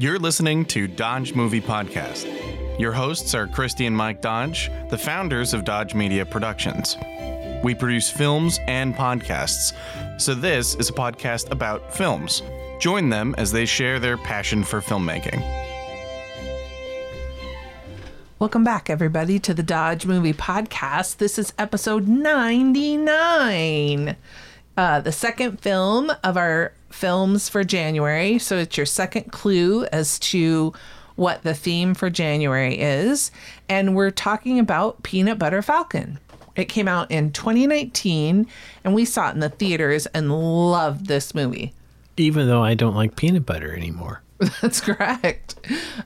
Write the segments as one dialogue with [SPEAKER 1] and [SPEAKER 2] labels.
[SPEAKER 1] You're listening to Dodge Movie Podcast. Your hosts are Christy and Mike Dodge, the founders of Dodge Media Productions. We produce films and podcasts, so this is a podcast about films. Join them as they share their passion for filmmaking.
[SPEAKER 2] Welcome back, everybody, to the Dodge Movie Podcast. This is episode 99, uh, the second film of our films for January. So it's your second clue as to what the theme for January is. And we're talking about Peanut Butter Falcon. It came out in 2019, and we saw it in the theaters and loved this movie.
[SPEAKER 3] Even though I don't like peanut butter anymore.
[SPEAKER 2] That's correct.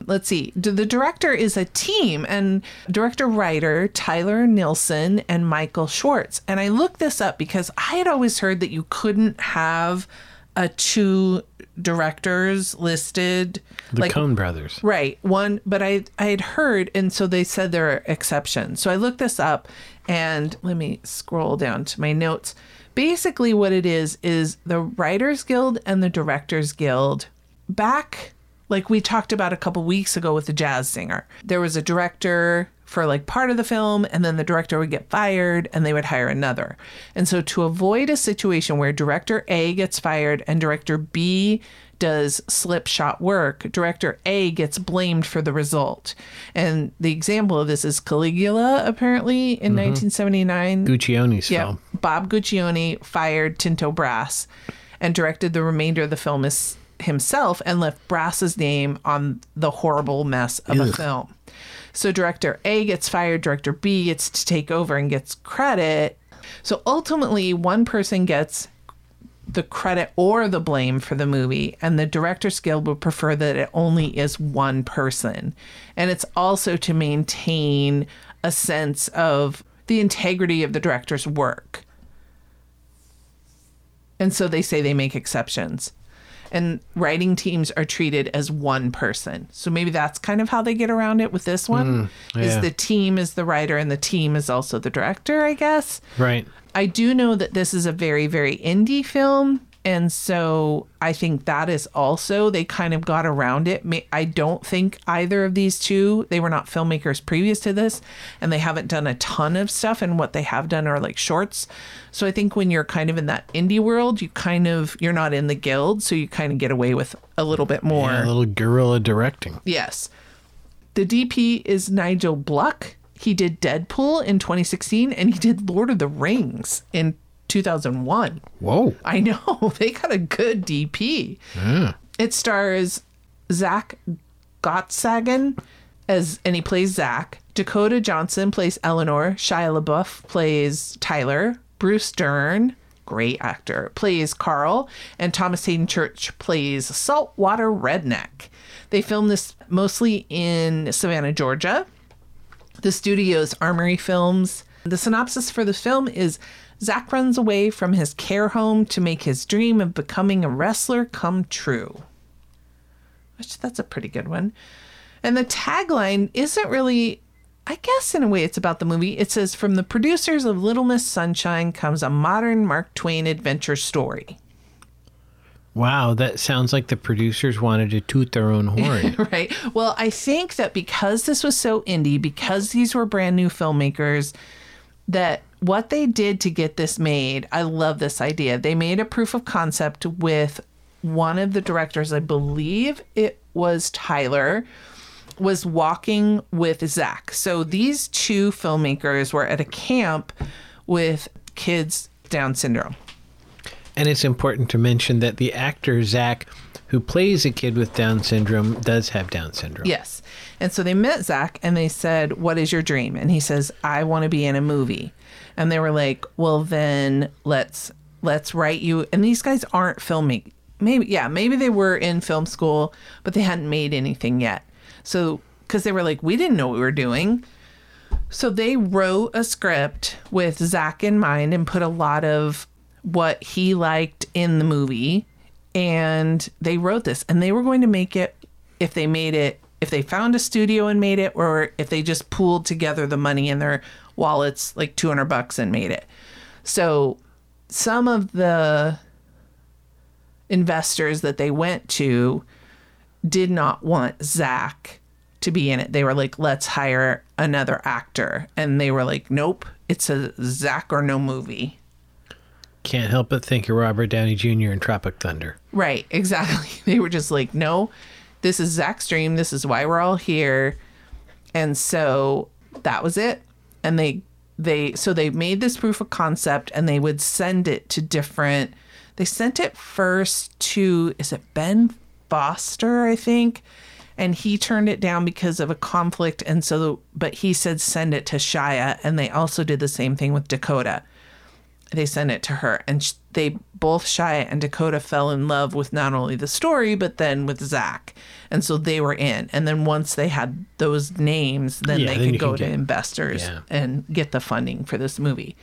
[SPEAKER 2] Let's see. The director is a team and director writer Tyler Nilson and Michael Schwartz. And I looked this up because I had always heard that you couldn't have a two directors listed
[SPEAKER 3] The like, Coen brothers.
[SPEAKER 2] Right. One but I I had heard and so they said there are exceptions. So I looked this up and let me scroll down to my notes. Basically what it is is the Writers Guild and the Directors Guild back like we talked about a couple weeks ago with the jazz singer. There was a director for like part of the film and then the director would get fired and they would hire another. And so to avoid a situation where director A gets fired and director B does slip shot work, director A gets blamed for the result. And the example of this is Caligula, apparently, in mm-hmm. 1979.
[SPEAKER 3] Guccione's
[SPEAKER 2] yeah,
[SPEAKER 3] film.
[SPEAKER 2] Bob Guccione fired Tinto Brass and directed the remainder of the film as himself and left Brass's name on the horrible mess of Ugh. a film. So director A gets fired, director B gets to take over and gets credit. So ultimately, one person gets the credit or the blame for the movie, and the Directors Guild would prefer that it only is one person. And it's also to maintain a sense of the integrity of the director's work. And so they say they make exceptions and writing teams are treated as one person. So maybe that's kind of how they get around it with this one. Mm, yeah. Is the team is the writer and the team is also the director, I guess.
[SPEAKER 3] Right.
[SPEAKER 2] I do know that this is a very very indie film and so I think that is also, they kind of got around it. I don't think either of these two, they were not filmmakers previous to this, and they haven't done a ton of stuff. And what they have done are like shorts. So I think when you're kind of in that indie world, you kind of, you're not in the guild. So you kind of get away with a little bit more.
[SPEAKER 3] Yeah, a little guerrilla directing.
[SPEAKER 2] Yes. The DP is Nigel Bluck. He did Deadpool in 2016 and he did Lord of the Rings in 2001.
[SPEAKER 3] Whoa.
[SPEAKER 2] I know. They got a good DP. Yeah. It stars Zack Gottsagen as and he plays Zach. Dakota Johnson plays Eleanor. Shia LaBeouf plays Tyler. Bruce Dern, great actor, plays Carl. And Thomas Haden Church plays Saltwater Redneck. They filmed this mostly in Savannah, Georgia. The studio's Armory Films. The synopsis for the film is Zach runs away from his care home to make his dream of becoming a wrestler come true. Which that's a pretty good one. And the tagline isn't really I guess in a way it's about the movie. It says from the producers of Little Miss Sunshine comes a modern Mark Twain adventure story.
[SPEAKER 3] Wow, that sounds like the producers wanted to toot their own horn.
[SPEAKER 2] right. Well, I think that because this was so indie, because these were brand new filmmakers, that what they did to get this made, I love this idea. They made a proof of concept with one of the directors, I believe it was Tyler, was walking with Zach. So these two filmmakers were at a camp with kids Down syndrome.
[SPEAKER 3] And it's important to mention that the actor Zach, who plays a kid with Down syndrome, does have Down syndrome.
[SPEAKER 2] Yes. And so they met Zach and they said, What is your dream? And he says, I want to be in a movie and they were like, "Well, then let's let's write you." And these guys aren't filming. Maybe yeah, maybe they were in film school, but they hadn't made anything yet. So because they were like, we didn't know what we were doing. So they wrote a script with Zach in mind and put a lot of what he liked in the movie. And they wrote this, and they were going to make it if they made it if they found a studio and made it or if they just pooled together the money in their wallets like 200 bucks and made it. So some of the investors that they went to did not want Zach to be in it. They were like, let's hire another actor. And they were like, nope, it's a Zach or no movie.
[SPEAKER 3] Can't help but think of Robert Downey Jr. in Tropic Thunder.
[SPEAKER 2] Right, exactly. They were just like, no, this is Zach's dream. This is why we're all here. And so that was it. And they, they, so they made this proof of concept and they would send it to different, they sent it first to, is it Ben Foster, I think? And he turned it down because of a conflict. And so, but he said send it to Shia. And they also did the same thing with Dakota they sent it to her. And sh- they both Shia and Dakota fell in love with not only the story but then with Zach and so they were in. And then once they had those names then
[SPEAKER 3] Yeah,
[SPEAKER 2] they
[SPEAKER 3] then
[SPEAKER 2] could go to
[SPEAKER 3] get-
[SPEAKER 2] investors
[SPEAKER 3] Yeah.
[SPEAKER 2] and get the funding for this movie.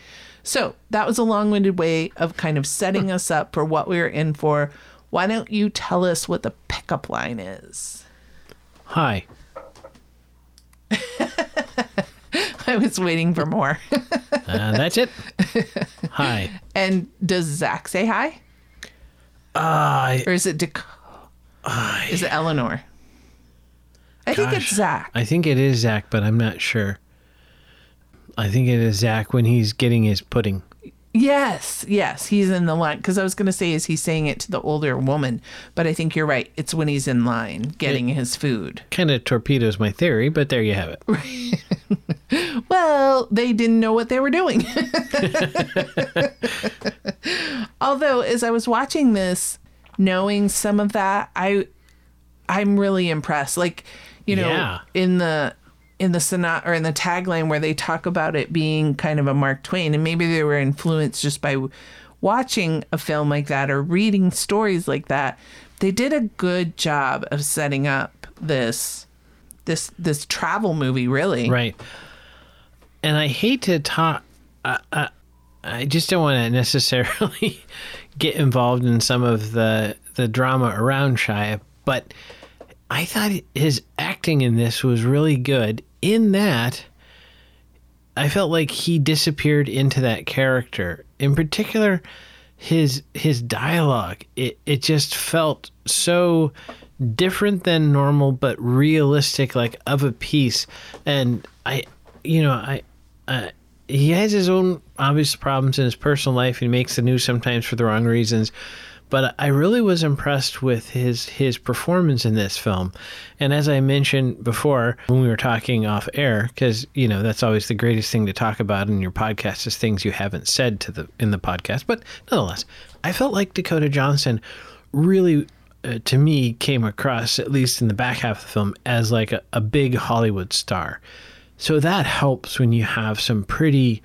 [SPEAKER 2] So that was a long-winded way of kind of setting us up for what we were in for. Why don't you tell us what the pickup line is?
[SPEAKER 3] Hi.
[SPEAKER 2] I was waiting for more
[SPEAKER 3] Uh, that's it. Hi.
[SPEAKER 2] and does Zach say hi
[SPEAKER 3] Uh,
[SPEAKER 2] or is it Dakota is it Eleanor I think it's Zach
[SPEAKER 3] I think it is Zach, but I'm not sure. I think it is Zach when he's getting his pudding.
[SPEAKER 2] Yes, yes, he's in the line. Because I was going to say, is he saying it to the older woman? But I think you're right. It's when he's in line getting his food.
[SPEAKER 3] Kind of torpedoes my theory, but there you have it.
[SPEAKER 2] Well, they didn't know what they were doing. Although, as I was watching this, knowing some of that, I, I'm really impressed. Like, you know,
[SPEAKER 3] Yeah.
[SPEAKER 2] in the in the sonat or in the tagline where they talk about it being kind of a Mark Twain, and maybe they were influenced just by watching a film like that or reading stories like that. They did a good job of setting up this this this travel movie, really.
[SPEAKER 3] Right. And I hate to talk. Uh, uh, I just don't want to necessarily get involved in some of the the drama around Shia, but I thought his acting in this was really good. In that, I felt like he disappeared into that character. In particular, his his dialogue. It it just felt so different than normal, but realistic, like of a piece. And I, you know, I, uh, he has his own obvious problems in his personal life. He makes the news sometimes for the wrong reasons. But I really was impressed with his his performance in this film, and as I mentioned before when we were talking off air, because you know that's always the greatest thing to talk about in your podcast is things you haven't said to the in the podcast. But nonetheless, I felt like Dakota Johnson really uh, to me came across at least in the back half of the film as like a, a big hollywood star so that helps when you have some pretty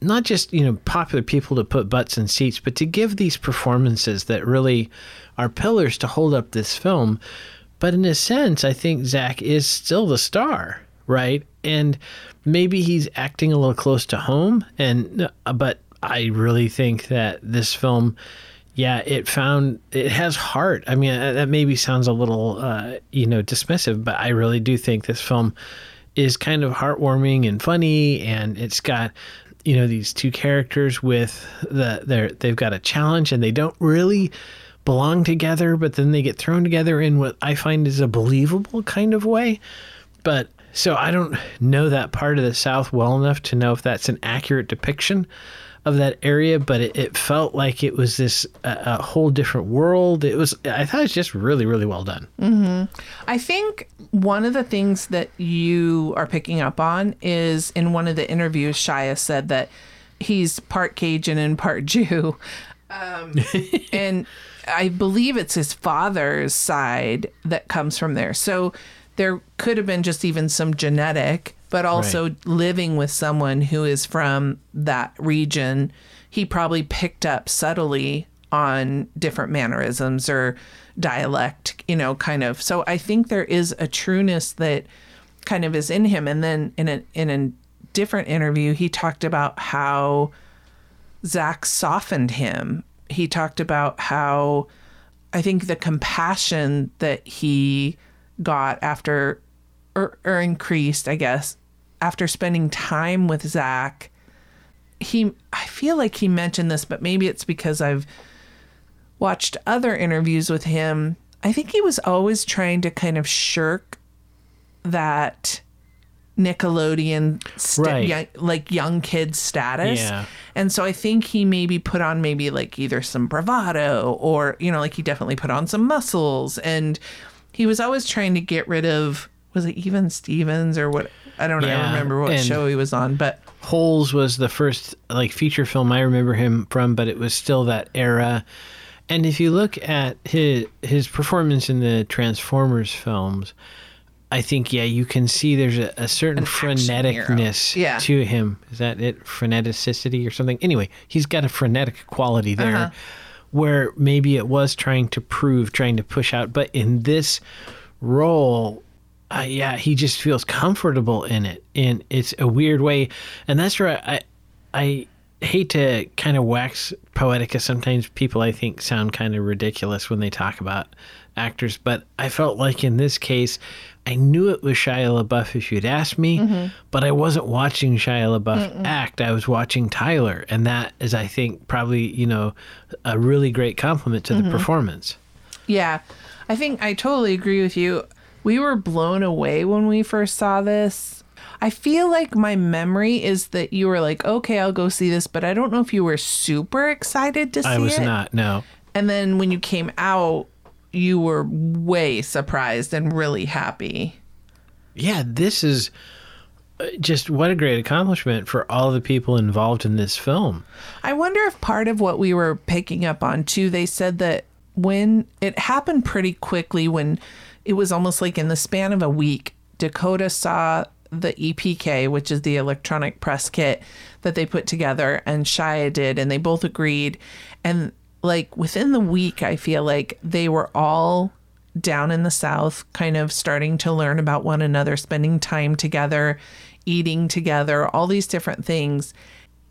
[SPEAKER 3] not just you know popular people to put butts in seats but to give these performances that really are pillars to hold up this film but in a sense i think zach is still the star right and maybe he's acting a little close to home and uh, but i really think that this film yeah, it found it has heart. I mean, uh, that maybe sounds a little, uh, you know, dismissive, but I really do think this film is kind of heartwarming and funny, and it's got, you know, these two characters with the they're they've got a challenge, and they don't really belong together, but then they get thrown together in what I find is a believable kind of way. But so I don't know that part of the South well enough to know if that's an accurate depiction of that area, but it, it felt like it was this uh, a whole different world. It was I thought it was just really really well done.
[SPEAKER 2] I think one of the things that you are picking up on is in one of the interviews, Shia said that he's part Cajun and part Jew. Um, and I believe it's his father's side that comes from there. So there could have been just even some genetic, but also living with someone who is from that region. He probably picked up subtly on different mannerisms or dialect, you know, kind of. So I think there is a trueness that kind of is in him. And then in a in a different interview, he talked about how Zach softened him. He talked about how I think the compassion that he got after or, or increased, I guess, after spending time with Zach. He I feel like he mentioned this, but maybe it's because I've watched other interviews with him. I think he was always trying to kind of shirk that Nickelodeon st-
[SPEAKER 3] Right.
[SPEAKER 2] young, like young kid status.
[SPEAKER 3] Yeah.
[SPEAKER 2] And so I think he maybe put on maybe like either some bravado or you know like he definitely put on some muscles and he was always trying to get rid of was it even Stevens or what I don't
[SPEAKER 3] Yeah,
[SPEAKER 2] remember what show he was on but
[SPEAKER 3] Holes was the first like feature film I remember him from, but it was still that era. And if you look at his his performance in the Transformers films, I think yeah, you can see there's a, a certain
[SPEAKER 2] action
[SPEAKER 3] freneticness.
[SPEAKER 2] Yeah.
[SPEAKER 3] to him. Is that it? Freneticity or something? Anyway, he's got a frenetic quality there.
[SPEAKER 2] Uh-huh.
[SPEAKER 3] Where maybe it was trying to prove, trying to push out, but in this role, uh, yeah, he just feels comfortable in it, and it's a weird way, and that's where I, I hate to kind of wax poetic, 'cause sometimes people I think sound kind of ridiculous when they talk about actors, but I felt like in this case, I knew it was Shia LaBeouf if you'd asked me, but I wasn't watching Shia LaBeouf act. I was watching Tyler, and that is, I think, probably you know, a really great compliment to the performance.
[SPEAKER 2] Yeah, I think I totally agree with you. We were blown away when we first saw this. I feel like my memory is that you were like, okay, I'll go see this, but I don't know if you were super excited to see it.
[SPEAKER 3] I was
[SPEAKER 2] it.
[SPEAKER 3] not. No.
[SPEAKER 2] And then when you came out, you were way surprised and really happy.
[SPEAKER 3] yeah, this is uh, just what a great accomplishment for all the people involved in this film.
[SPEAKER 2] I wonder if part of what we were picking up on too, they said that when it happened pretty quickly, when it was almost like in the span of a week, Dakota saw the EPK, which is the electronic press kit that they put together, and Shia did, and they both agreed. And like within the week, I feel like they were all down in the South, kind of starting to learn about one another, spending time together, eating together, all these different things.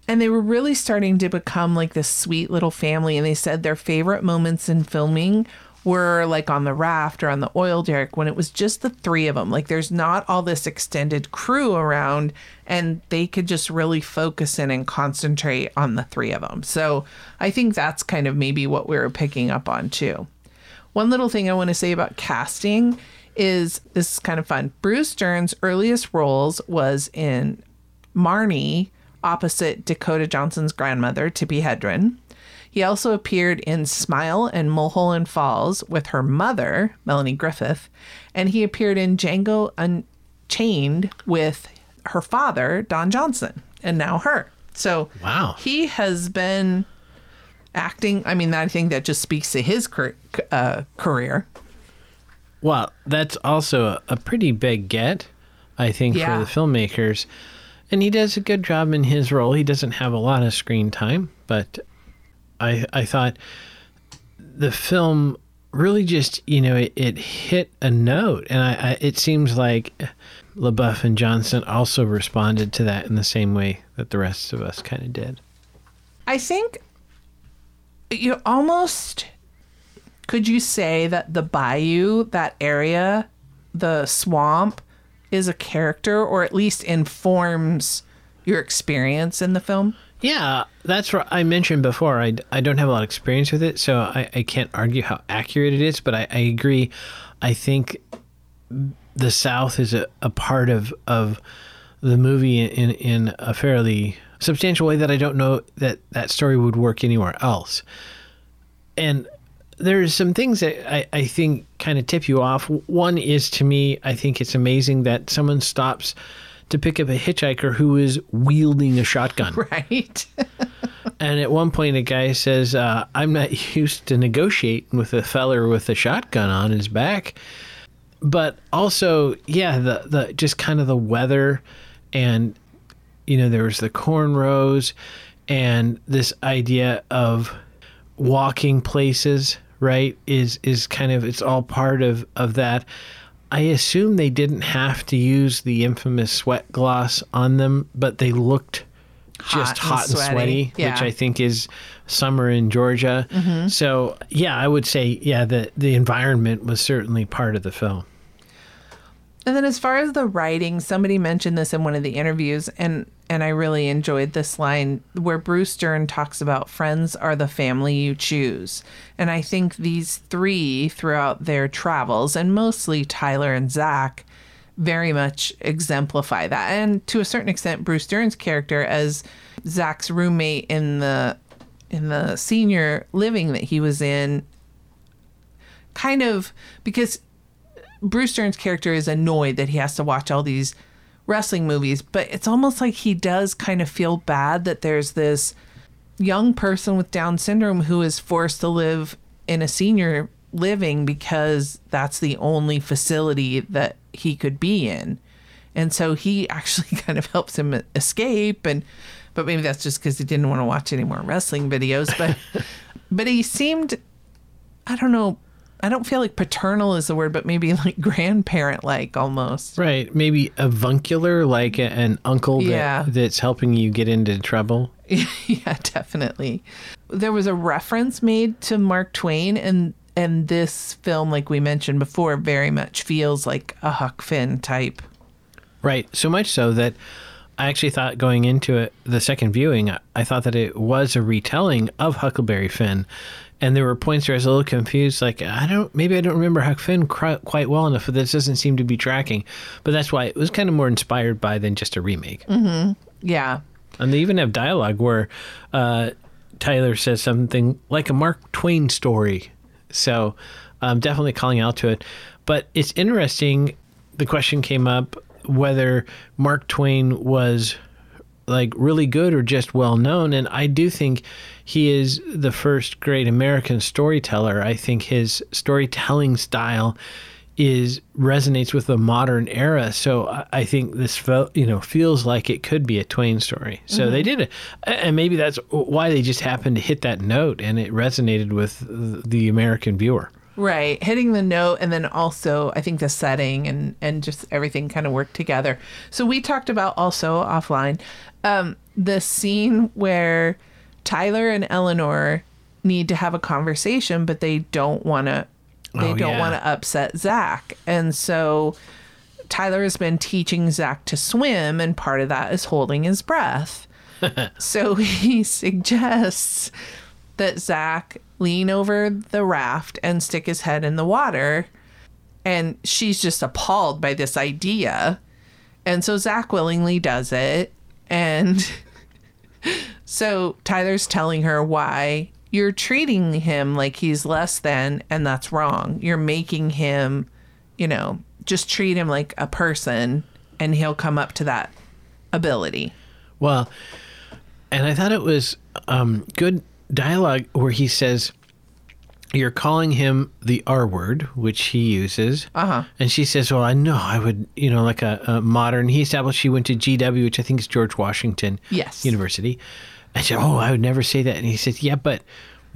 [SPEAKER 2] And they were really starting to become like this sweet little family. And they said their favorite moments in filming were like on the raft or on the oil derrick when it was just the three of them. Like there's not all this extended crew around and they could just really focus in and concentrate on the three of them. So I think that's kind of maybe what we were picking up on too. One little thing I want to say about casting is this is kind of fun. Bruce Dern's earliest roles was in Marnie opposite Dakota Johnson's grandmother, Tippi Hedren. He also appeared in Smile and Mulholland Falls with her mother, Melanie Griffith, and he appeared in Django Unchained with her father, Don Johnson, and now her. So
[SPEAKER 3] Wow.
[SPEAKER 2] he has been acting. I mean, I think that just speaks to his uh, career.
[SPEAKER 3] Well, that's also a, a pretty big get, I think,
[SPEAKER 2] Yeah.
[SPEAKER 3] for the filmmakers. And he does a good job in his role. He doesn't have a lot of screen time, but I I thought the film really just you know it, it hit a note, and I, I it seems like LaBeouf and Johnson also responded to that in the same way that the rest of us kind of did.
[SPEAKER 2] I think you almost could you say that the bayou, that area, the swamp, is a character or at least informs your experience in the film?
[SPEAKER 3] Yeah, that's what I mentioned before. I, I don't have a lot of experience with it, so I, I can't argue how accurate it is, but I, I agree. I think the South is a, a part of, of the movie in, in a fairly substantial way that I don't know that that story would work anywhere else. And there's some things that I, I think kind of tip you off. One is to me, I think it's amazing that someone stops to pick up a hitchhiker who is wielding a shotgun.
[SPEAKER 2] Right.
[SPEAKER 3] And at one point, a guy says, uh, I'm not used to negotiating with a feller with a shotgun on his back. But also, yeah, the, the just kind of the weather and, you know, there was the cornrows and this idea of walking places, right, is, is kind of, it's all part of, of that. I assume they didn't have to use the infamous sweat gloss on them, but they looked just
[SPEAKER 2] Hot and
[SPEAKER 3] hot and
[SPEAKER 2] sweaty.
[SPEAKER 3] sweaty, which I think is summer in Georgia. Mm-hmm. So yeah, I would say yeah, the the environment was certainly part of the film.
[SPEAKER 2] And then as far as the writing, somebody mentioned this in one of the interviews and and I really enjoyed this line where Bruce Dern talks about friends are the family you choose. And I think these three throughout their travels and mostly Tyler and Zach very much exemplify that. And to a certain extent Bruce Dern's character as Zach's roommate in the in the senior living that he was in kind of because Bruce Dern's character is annoyed that he has to watch all these wrestling movies, but it's almost like he does kind of feel bad that there's this young person with Down syndrome who is forced to live in a senior living because that's the only facility that he could be in. And so he actually kind of helps him escape and but maybe that's just cuz he didn't want to watch any more wrestling videos, but but he seemed I don't know I don't feel like paternal is the word, but maybe like grandparent like almost.
[SPEAKER 3] Right. Maybe avuncular, like a, an uncle that,
[SPEAKER 2] Yeah.
[SPEAKER 3] that's helping you get into trouble.
[SPEAKER 2] yeah, definitely. There was a reference made to Mark Twain and and this film, like we mentioned before, very much feels like a Huck Finn type.
[SPEAKER 3] Right. So much so that I actually thought going into it, the second viewing, I thought that it was a retelling of Huckleberry Finn. And there were points where I was a little confused. Like, I don't, maybe I don't remember Huck Finn quite well enough, but this doesn't seem to be tracking. But that's why it was kind of more inspired by than just a remake.
[SPEAKER 2] Yeah.
[SPEAKER 3] And they even have dialogue where uh, Tyler says something like a Mark Twain story. So I'm definitely calling out to it. But it's interesting. The question came up whether Mark Twain was like really good or just well known. And I do think he is the first great American storyteller. I think his storytelling style is resonates with the modern era. So I- think this felt, you know feels like it could be a Twain story. So they mm-hmm. did it, and maybe that's why they just happened to hit that note, and it resonated with the American viewer.
[SPEAKER 2] Right. Hitting the note and then also I think the setting and and just everything kind of worked together. So we talked about also offline um the scene where Tyler and Eleanor need to have a conversation but they don't want to they
[SPEAKER 3] Oh,
[SPEAKER 2] don't
[SPEAKER 3] yeah.
[SPEAKER 2] want to upset Zach. And so Tyler has been teaching Zach to swim and part of that is holding his breath. so he suggests that Zach lean over the raft and stick his head in the water. And she's just appalled by this idea. And so Zach willingly does it. And so Tyler's telling her why you're treating him like he's less than, and that's wrong. You're making him, you know, just treat him like a person, and he'll come up to that ability.
[SPEAKER 3] Well, and I thought it was um, good dialogue where he says, "You're calling him the R word," which he uses,
[SPEAKER 2] Uh-huh.
[SPEAKER 3] and she says, "Well, I know I would, you know, like a, a modern." He established she went to GW, which I think is George Washington
[SPEAKER 2] Yes.
[SPEAKER 3] University. I said, "Oh, I would never say that," and he said, "Yeah, but."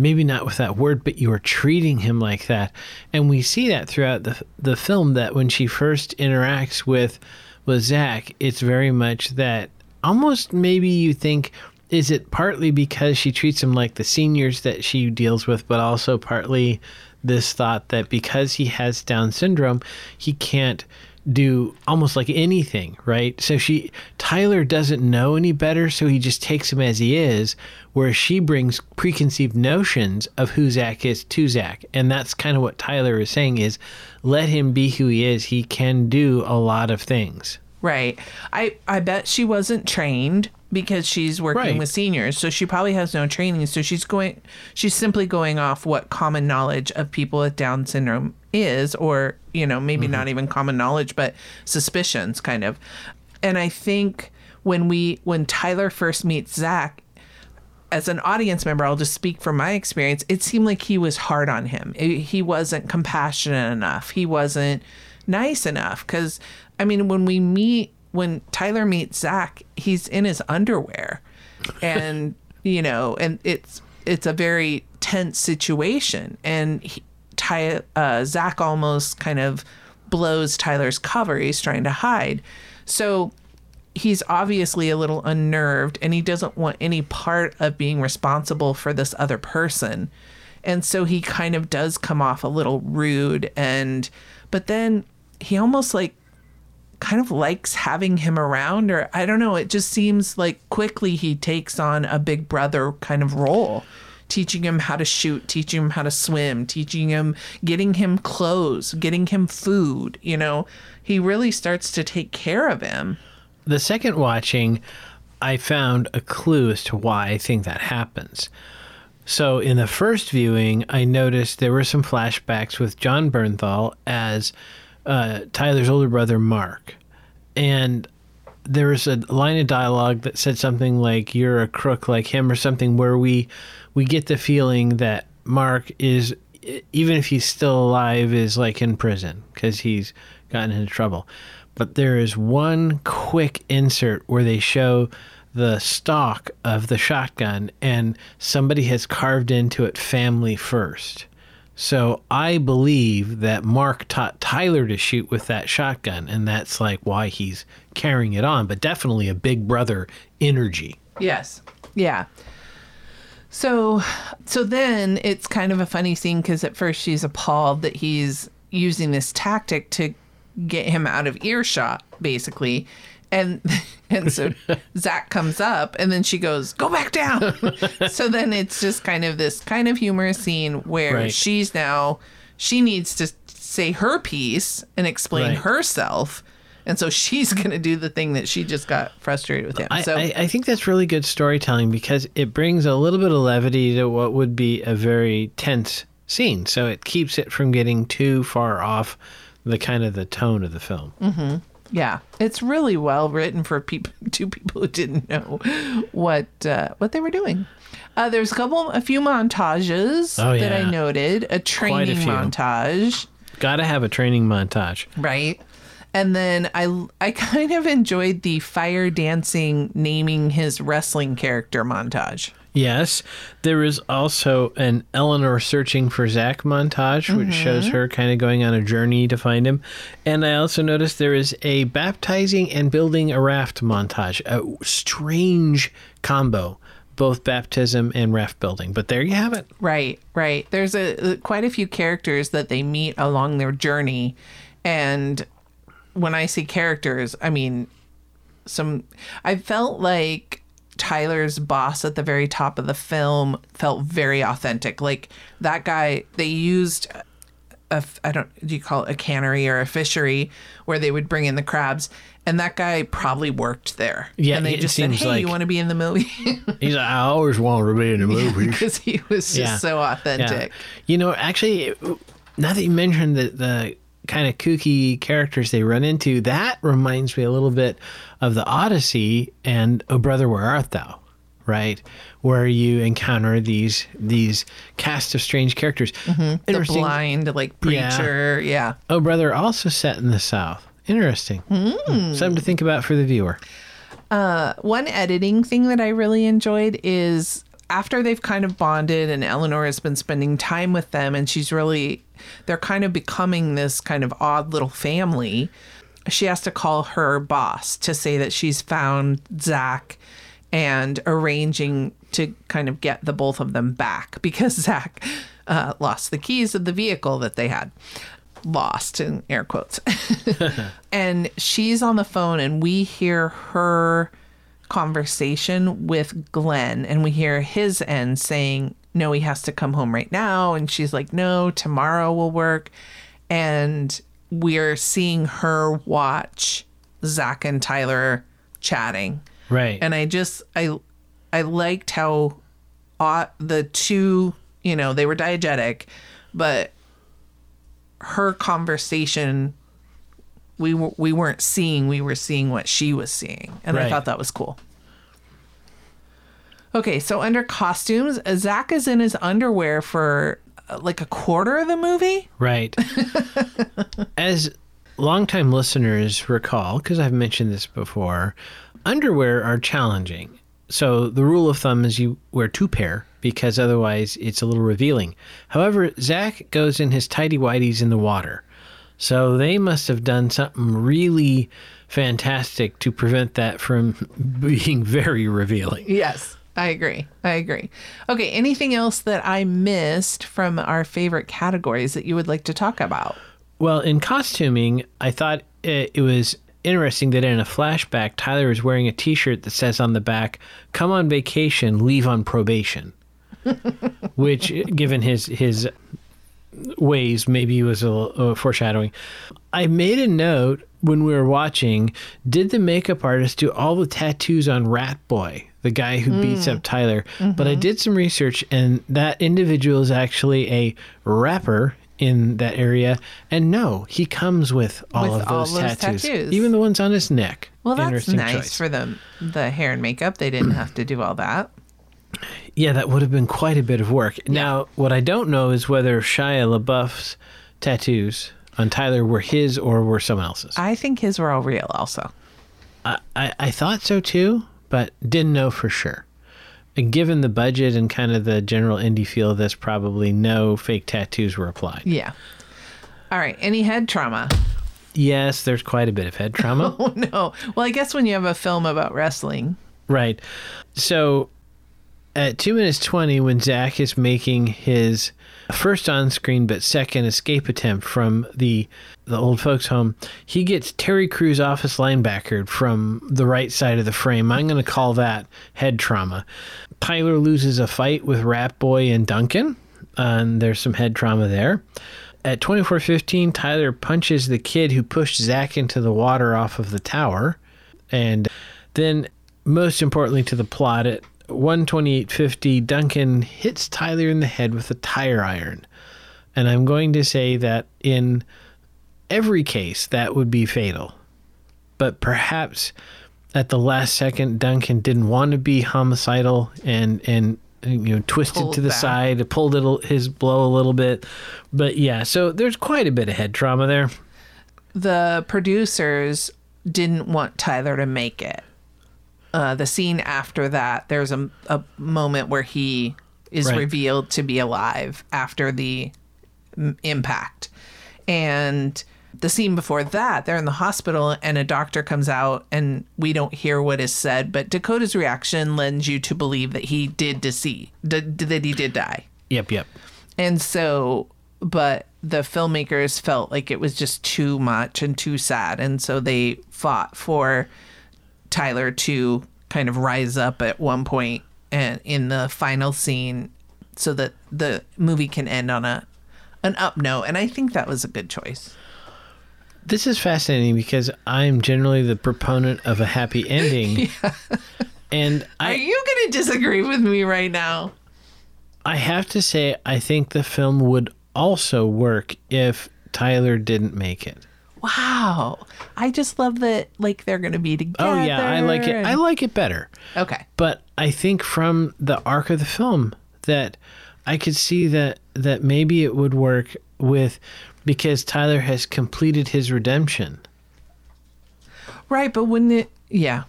[SPEAKER 3] Maybe not with that word, but you are treating him like that, and we see that throughout the the film. That when she first interacts with with Zach, it's very much that almost maybe you think is it partly because she treats him like the seniors that she deals with, but also partly this thought that because he has Down syndrome, he can't do almost like anything, right? So she Tyler doesn't know any better, so he just takes him as he is, whereas she brings preconceived notions of who Zach is to Zach. And that's kind of what Tyler is saying is let him be who he is. He can do a lot of things.
[SPEAKER 2] Right. I I bet she wasn't trained because she's working
[SPEAKER 3] Right.
[SPEAKER 2] with seniors, so she probably has no training. So she's going she's simply going off what common knowledge of people with Down syndrome is or, you know, maybe mm-hmm. not even common knowledge, but suspicions kind of. And I think when we when Tyler first meets Zach, as an audience member, I'll just speak from my experience. It seemed like he was hard on him. It- he wasn't compassionate enough. He wasn't nice enough. Because, I mean, when we meet, when Tyler meets Zach, he's in his underwear, and you know, and it's it's a very tense situation, and he, Ty, uh, Zach almost kind of blows Tyler's cover. He's trying to hide, so he's obviously a little unnerved and he doesn't want any part of being responsible for this other person. And so he kind of does come off a little rude and but then he almost like kind of likes having him around or I don't know, it just seems like quickly he takes on a big brother kind of role. Teaching him how to shoot, teaching him how to swim, teaching him, getting him clothes, getting him food. You know, he really starts to take care of him.
[SPEAKER 3] The second watching, I found a clue as to why I think that happens. So in the first viewing, I noticed there were some flashbacks with Jon Bernthal as uh, Tyler's older brother Mark, and there was a line of dialogue that said something like "You're a crook like him" or something, where we we get the feeling that Mark is, even if he's still alive, is like in prison because he's gotten into trouble. But there is one quick insert where they show the stock of the shotgun and somebody has carved into it family first. So I believe that Mark taught Tyler to shoot with that shotgun, and that's like why he's carrying it on, but definitely a big brother energy.
[SPEAKER 2] Yes. Yeah. So so then it's kind of a funny scene because at first she's appalled that he's using this tactic to get him out of earshot, basically. And and so Zach comes up and then she goes, Go back down. so then it's just kind of this kind of humorous scene where
[SPEAKER 3] Right.
[SPEAKER 2] she's now she needs to say her piece and explain
[SPEAKER 3] Right.
[SPEAKER 2] herself. And so she's gonna do the thing that she just got frustrated with him. So
[SPEAKER 3] I, I think that's really good storytelling because it brings a little bit of levity to what would be a very tense scene. So it keeps it from getting too far off the kind of the tone of the film. Mm-hmm.
[SPEAKER 2] Yeah, it's really well written for people, two people who didn't know what uh, what they were doing. Uh, there's a couple, a few montages
[SPEAKER 3] Oh,
[SPEAKER 2] that I noted. A training
[SPEAKER 3] few.
[SPEAKER 2] montage,
[SPEAKER 3] Got to have a training montage.
[SPEAKER 2] right? And then I I kind of enjoyed the fire dancing naming his wrestling character montage.
[SPEAKER 3] Yes, there is also an Eleanor searching for Zach montage, which shows mm-hmm. her kind of going on a journey to find him. And I also noticed there is a baptizing and building a raft montage, a strange combo, both baptism and raft building. But there you have it.
[SPEAKER 2] Right, right. There's a uh, quite a few characters that they meet along their journey, and when I say characters, I mean some. I felt like Tyler's boss at the very top of the film felt very authentic. Like that guy, they used a, I don't do you call it a cannery or a fishery where they would bring in the crabs, and that guy probably worked there.
[SPEAKER 3] Yeah,
[SPEAKER 2] and they just said, "Hey, you want to be in the movie?"
[SPEAKER 3] He's like, I always wanted to be in the movie.
[SPEAKER 2] Because he was just
[SPEAKER 3] Yeah.
[SPEAKER 2] so authentic.
[SPEAKER 3] You know, actually, now that you mentioned the, the kind of kooky characters they run into, that reminds me a little bit of the Odyssey and Oh Brother, Where Art Thou? Right, where you encounter these these cast of strange characters.
[SPEAKER 2] Mm-hmm.
[SPEAKER 3] the
[SPEAKER 2] blind like preacher. Yeah.
[SPEAKER 3] Oh Brother, also set in the South. Interesting. Hmm. Hmm. Something to think about for the viewer.
[SPEAKER 2] Uh, one editing thing that I really enjoyed is after they've kind of bonded and Eleanor has been spending time with them and she's really they're kind of becoming this kind of odd little family. She has to call her boss to say that she's found Zach and arranging to kind of get the both of them back because Zach uh, lost the keys of the vehicle that they had. Lost in air quotes. and she's on the phone and we hear her conversation with Glenn and we hear his end saying no he has to come home right now. And she's like no tomorrow will work. And we're seeing her watch Zach and Tyler chatting.
[SPEAKER 3] Right.
[SPEAKER 2] and I just I I liked how uh, the two you know they were diegetic but her conversation we w- we weren't seeing we were seeing what she was seeing and I thought that was cool. Okay, so under costumes, Zach is in his underwear for uh, like a quarter of the movie.
[SPEAKER 3] Right. As longtime listeners recall, because I've mentioned this before, underwear are challenging. So the rule of thumb is you wear two pair because otherwise it's a little revealing. However, Zach goes in his tidy whities in the water. So they must have done something really fantastic to prevent that from being very revealing.
[SPEAKER 2] Yes, I agree. I agree. Okay, anything else that I missed from our favorite categories that you would like to talk about?
[SPEAKER 3] Well, in costuming, I thought it, it was interesting that in a flashback, Tyler is wearing a T-shirt that says on the back, "Come on vacation, leave on probation," which, given his his ways, maybe it was a little uh, foreshadowing. I made a note when we were watching. Did the makeup artist do all the tattoos on Rat Boy, the guy who beats up Tyler? But I did some research, and that individual is actually a rapper in that area. And no, he comes with all
[SPEAKER 2] With
[SPEAKER 3] of
[SPEAKER 2] all
[SPEAKER 3] those,
[SPEAKER 2] those
[SPEAKER 3] tattoos,
[SPEAKER 2] tattoos.
[SPEAKER 3] even the ones on his neck.
[SPEAKER 2] Well, that's nice
[SPEAKER 3] choice.
[SPEAKER 2] for the the hair and makeup. They didn't have to do all that.
[SPEAKER 3] Yeah, that would have been quite a bit of work. Now, what I don't know is whether Shia LaBeouf's tattoos on Tyler were his or were someone else's.
[SPEAKER 2] I think his were all real, also.
[SPEAKER 3] I, I, I thought so too, but didn't know for sure. And given the budget and kind of the general indie feel of this, probably no fake tattoos were applied.
[SPEAKER 2] Yeah. All right. Any head trauma?
[SPEAKER 3] Yes, there's quite a bit of head trauma.
[SPEAKER 2] Oh no. Well, I guess when you have a film about wrestling.
[SPEAKER 3] Right. So at 2 minutes 20, when Zach is making his first on screen but second escape attempt from the the old folks home, he gets Terry Crews office linebacker from the right side of the frame. I'm going to call that head trauma. Tyler loses a fight with Rat Boy and Duncan, and there's some head trauma there. At 24:15, Tyler punches the kid who pushed Zach into the water off of the tower, and then most importantly to the plot at 128.50 duncan hits tyler in the head with a tire iron and i'm going to say that in every case that would be fatal but perhaps at the last second duncan didn't want to be homicidal and and you know twisted
[SPEAKER 2] Pulled
[SPEAKER 3] to the
[SPEAKER 2] back.
[SPEAKER 3] side pulled it, his blow a little bit but yeah so there's quite a bit of head trauma there
[SPEAKER 2] The producers didn't want Tyler to make it. Uh, the scene after that, there's a, a moment where he is
[SPEAKER 3] Right.
[SPEAKER 2] revealed to be alive after the m- impact. And the scene before that, they're in the hospital and a doctor comes out and we don't hear what is said, but Dakota's reaction lends you to believe that he did deceive, d- that he did die.
[SPEAKER 3] yep yep
[SPEAKER 2] And so, but the filmmakers felt like it was just too much and too sad. And so they fought for Tyler to kind of rise up at one point and in the final scene so that the movie can end on a an up note. And I think that was a good choice.
[SPEAKER 3] This is fascinating because I'm generally the proponent of a happy ending. And
[SPEAKER 2] Are you going to disagree with me right now?
[SPEAKER 3] I have to say, I think the film would also work if Tyler didn't make it.
[SPEAKER 2] Wow. I just love that like they're going to be together.
[SPEAKER 3] Oh yeah, I like it.
[SPEAKER 2] and-
[SPEAKER 3] I like it better.
[SPEAKER 2] okay.
[SPEAKER 3] But I think from the arc of the film that I could see that that maybe it would work with because Tyler has completed his redemption.
[SPEAKER 2] Right, but wouldn't it yeah,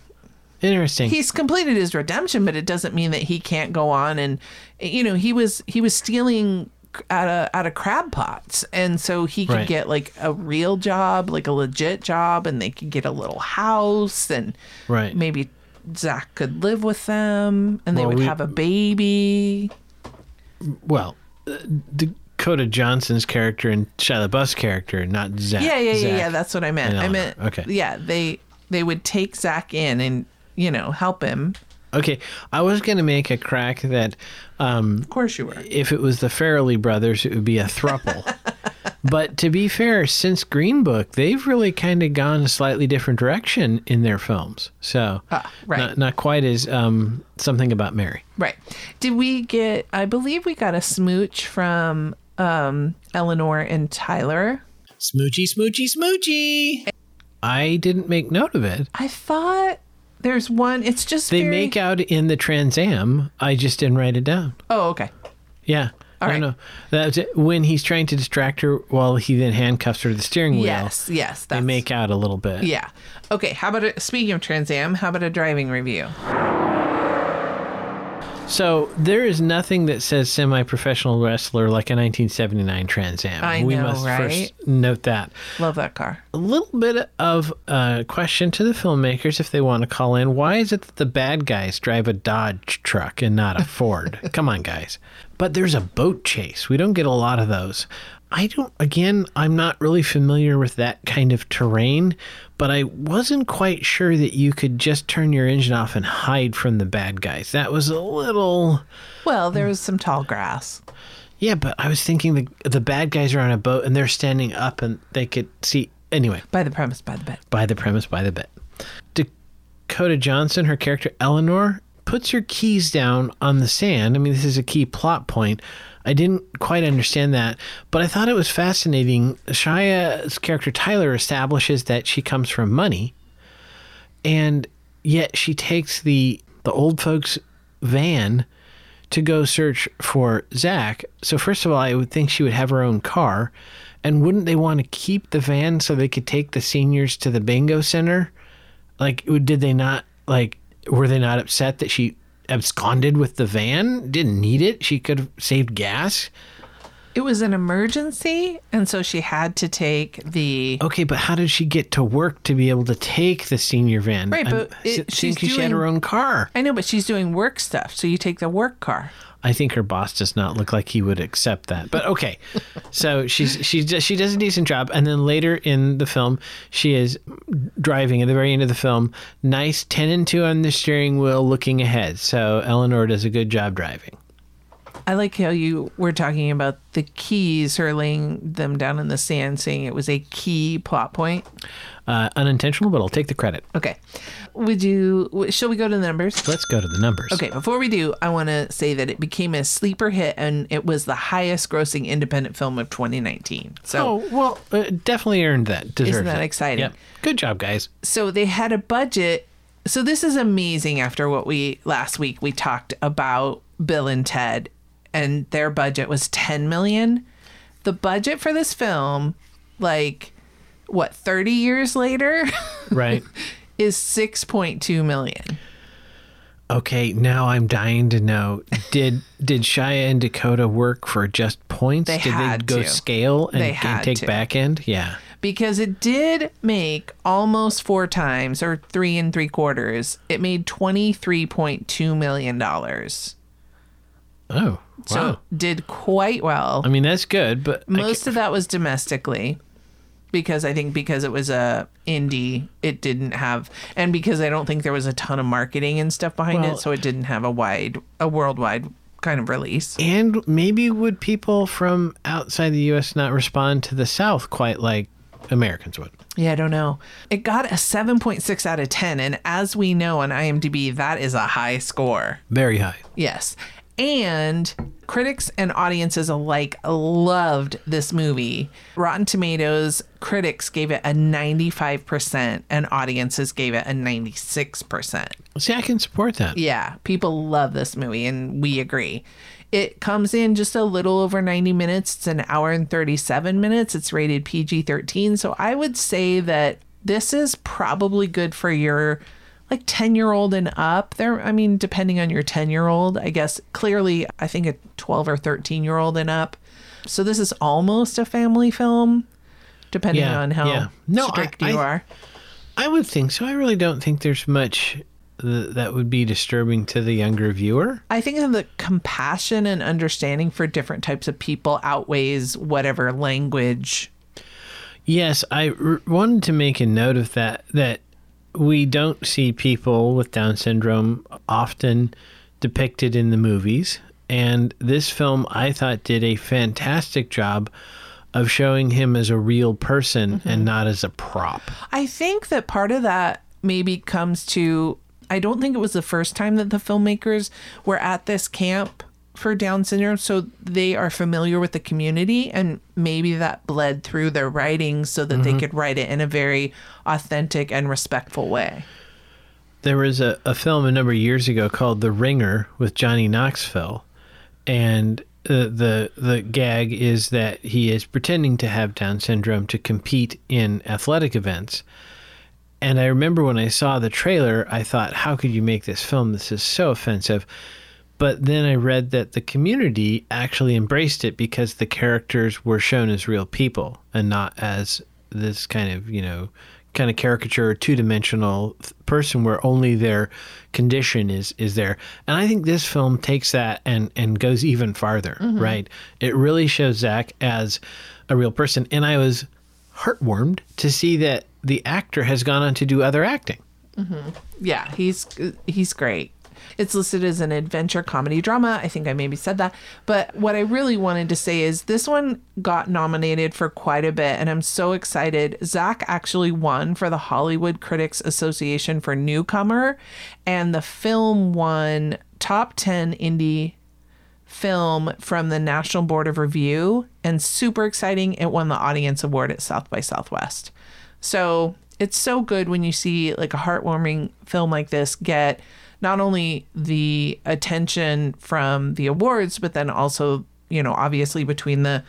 [SPEAKER 3] Interesting.
[SPEAKER 2] he's completed his redemption but it doesn't mean that he can't go on and you know he was he was stealing out of out of crab pots and so he could
[SPEAKER 3] Right.
[SPEAKER 2] get like a real job like a legit job and they could get a little house and
[SPEAKER 3] right.
[SPEAKER 2] maybe zach could live with them and they would
[SPEAKER 3] we-
[SPEAKER 2] have a baby
[SPEAKER 3] Well, uh, Dakota Johnson's character and Shia LaBeouf's character, not Zach.
[SPEAKER 2] yeah yeah yeah
[SPEAKER 3] Zach.
[SPEAKER 2] yeah that's what i meant i meant
[SPEAKER 3] Okay.
[SPEAKER 2] yeah they they would take zach in and you know help him
[SPEAKER 3] Okay, I was gonna make a crack that um,
[SPEAKER 2] of course you were
[SPEAKER 3] if it was the Farrelly brothers, it would be a thruple. but to be fair, since Green Book, they've really kind of gone a slightly different direction in their films. So,
[SPEAKER 2] Ah, right.
[SPEAKER 3] not, not quite as um, something about Mary.
[SPEAKER 2] Right. Did we get? I believe we got a smooch from um, Eleanor and Tyler.
[SPEAKER 3] Smoochy, smoochy, smoochy. I didn't make note of it.
[SPEAKER 2] I thought there's one. It's just
[SPEAKER 3] They
[SPEAKER 2] very-
[SPEAKER 3] make out in the Trans Am. I just didn't write it down.
[SPEAKER 2] Oh, okay.
[SPEAKER 3] Yeah.
[SPEAKER 2] All
[SPEAKER 3] I
[SPEAKER 2] right.
[SPEAKER 3] know. That's it. when he's trying to distract her while he then handcuffs her to the steering wheel.
[SPEAKER 2] Yes, yes.
[SPEAKER 3] They
[SPEAKER 2] That's,
[SPEAKER 3] make out a little bit.
[SPEAKER 2] Yeah. Okay. How about a, speaking of Trans Am? How about a driving review?
[SPEAKER 3] So there is nothing that says semi-professional wrestler like a 1979 Trans Am.
[SPEAKER 2] I
[SPEAKER 3] we
[SPEAKER 2] know,
[SPEAKER 3] must
[SPEAKER 2] right?
[SPEAKER 3] first note that.
[SPEAKER 2] Love that car.
[SPEAKER 3] A little bit of a question to the filmmakers if they want to call in. Why is it that the bad guys drive a Dodge truck and not a Ford? Come on, guys. But there's a boat chase. We don't get a lot of those. I don't, again, I'm not really familiar with that kind of terrain, but I wasn't quite sure that you could just turn your engine off and hide from the bad guys. That was a little.
[SPEAKER 2] Well, there was some tall grass.
[SPEAKER 3] Yeah, but I was thinking the, the bad guys are on a boat and they're standing up and they could see. Anyway,
[SPEAKER 2] By the premise, by the bed.
[SPEAKER 3] by the premise, by the bit. Dakota Johnson, her character Eleanor, puts her keys down on the sand. I mean, this is a key plot point. I didn't quite understand that, but I thought it was fascinating. Shia's character Tyler establishes that she comes from money, and yet she takes the the old folks' van to go search for Zak. So first of all, I would think she would have her own car, and wouldn't they want to keep the van so they could take the seniors to the bingo center? Like, did they not like? Were they not upset that she absconded with the van? Didn't need it. She could have saved gas.
[SPEAKER 2] It was an emergency, and so she had to take the.
[SPEAKER 3] Okay, but how did she get to work to be able to take the senior van?
[SPEAKER 2] Right, but it- she's
[SPEAKER 3] thinking she had her own car.
[SPEAKER 2] I know, but she's doing work stuff, so you take the work car.
[SPEAKER 3] I think her boss does not look like he would accept that. But okay, so she's she does she does a decent job, and then later in the film, she is driving at the very end of the film. Nice ten and two on the steering wheel, looking ahead. So Eleanor does a good job driving.
[SPEAKER 2] I like how you were talking about the keys, her laying them down in the sand, saying it was a key plot point.
[SPEAKER 3] Uh, unintentional, but I'll take the credit.
[SPEAKER 2] Okay. Would you, w- shall we go to the numbers?
[SPEAKER 3] Let's go to the numbers.
[SPEAKER 2] Okay, before we do, I want to say that it became a sleeper hit and it was the highest grossing independent film of 2019. So,
[SPEAKER 3] Oh well, uh, definitely earned that. Deserves
[SPEAKER 2] that
[SPEAKER 3] it.
[SPEAKER 2] exciting?
[SPEAKER 3] Yep. Good job, guys.
[SPEAKER 2] so they had a budget. So this is amazing after what we last week we talked about Bill and Ted and their budget was 10 million. The budget for this film like what 30 years later
[SPEAKER 3] Right.
[SPEAKER 2] is 6.2 million.
[SPEAKER 3] Okay, now I'm dying to know. Did did Shia and Dakota work for just points?
[SPEAKER 2] They
[SPEAKER 3] did
[SPEAKER 2] had
[SPEAKER 3] they go
[SPEAKER 2] to.
[SPEAKER 3] scale and,
[SPEAKER 2] They
[SPEAKER 3] and take
[SPEAKER 2] to.
[SPEAKER 3] back end? Yeah.
[SPEAKER 2] because it did make almost four times or three and three quarters. It made twenty three point two million dollars.
[SPEAKER 3] Oh, wow.
[SPEAKER 2] So did quite well.
[SPEAKER 3] I mean, that's good, but
[SPEAKER 2] Most of that was domestically because I think because it was a indie, it didn't have, and because I don't think there was a ton of marketing and stuff behind
[SPEAKER 3] Well-
[SPEAKER 2] it, so it didn't have a wide, a worldwide kind of release.
[SPEAKER 3] And maybe would people from outside the U.S. not respond to the South quite like Americans would?
[SPEAKER 2] Yeah, I don't know. It got a 7.6 out of 10. And as we know on IMDb, that is a high score.
[SPEAKER 3] Very high.
[SPEAKER 2] Yes. And critics and audiences alike loved this movie. Rotten Tomatoes critics gave it a 95%, and audiences gave it a 96%.
[SPEAKER 3] See, I can support that.
[SPEAKER 2] Yeah, people love this movie, and we agree. It comes in just a little over 90 minutes. It's an hour and 37 minutes. It's rated PG 13. So I would say that this is probably good for your like 10 year old and up. There, I mean, depending on your 10 year old, I guess clearly, I think a 12 or 13 year old and up. So this is almost a family film, depending
[SPEAKER 3] Yeah,
[SPEAKER 2] on how
[SPEAKER 3] yeah. No, I-
[SPEAKER 2] strict you
[SPEAKER 3] I-
[SPEAKER 2] are.
[SPEAKER 3] I would think so. I really don't think there's much that would be disturbing to the younger viewer.
[SPEAKER 2] I think that the compassion and understanding for different types of people outweighs whatever language.
[SPEAKER 3] Yes, I r- wanted to make a note of that that we don't see people with Down syndrome often depicted in the movies. And this film, I thought, did a fantastic job of showing him as a real person and mm-hmm. not as a prop.
[SPEAKER 2] I think that part of that maybe comes to I don't think it was the first time that the filmmakers were at this camp for Down syndrome, so they are familiar with the community, and maybe that bled through their writing so that they could write it in a very authentic and respectful way.
[SPEAKER 3] There was a, a film a number of years ago called The Ringer with Johnny Knoxville, and uh, the the gag is that he is pretending to have Down syndrome to compete in athletic events. And I remember when I saw the trailer, I thought, "How could you make this film? This is so offensive." But then I read that the community actually embraced it because the characters were shown as real people and not as this kind of, you know, kind of caricature, two dimensional person where only their condition is is there. And I think this film takes that and and goes even farther, mm-hmm. right? It really shows Zach as a real person, and I was heartwarmed to see that the actor has gone on to do other acting. Mm-hmm.
[SPEAKER 2] Yeah, he's he's great. It's listed as an adventure comedy drama. I think I maybe said that. But what I really wanted to say is this one got nominated for quite a bit, and I'm so excited. Zack actually won for the Hollywood Critics Association for Newcomer, and the film won top 10 indie film from the National Board of Review, and super exciting, it won the Audience Award at South by Southwest. So it's so good when you see like a heartwarming film like this get not only the attention from the awards, but then also, you know, obviously between the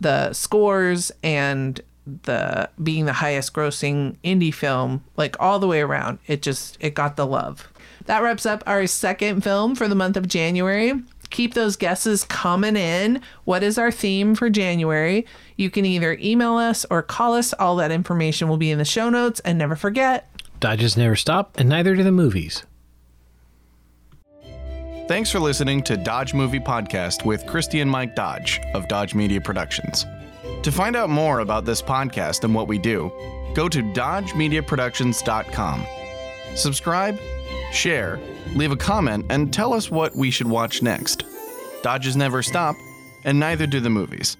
[SPEAKER 2] the scores and the being the highest grossing indie film, like all the way around, it just it got the love. That wraps up our second film for the month of January. Keep those guesses coming in. What is our theme for January? You can either email us or call us. All that information will be in the show notes. And never forget,
[SPEAKER 3] Dodges never stop, and neither do the movies.
[SPEAKER 1] Thanks for listening to Dodge Movie Podcast with Christi and Mike Dodge of Dodge Media Productions. To find out more about this podcast and what we do, go to dodgemediaproductions.com. Subscribe, share, leave a comment, and tell us what we should watch next. Dodges never stop, and neither do the movies.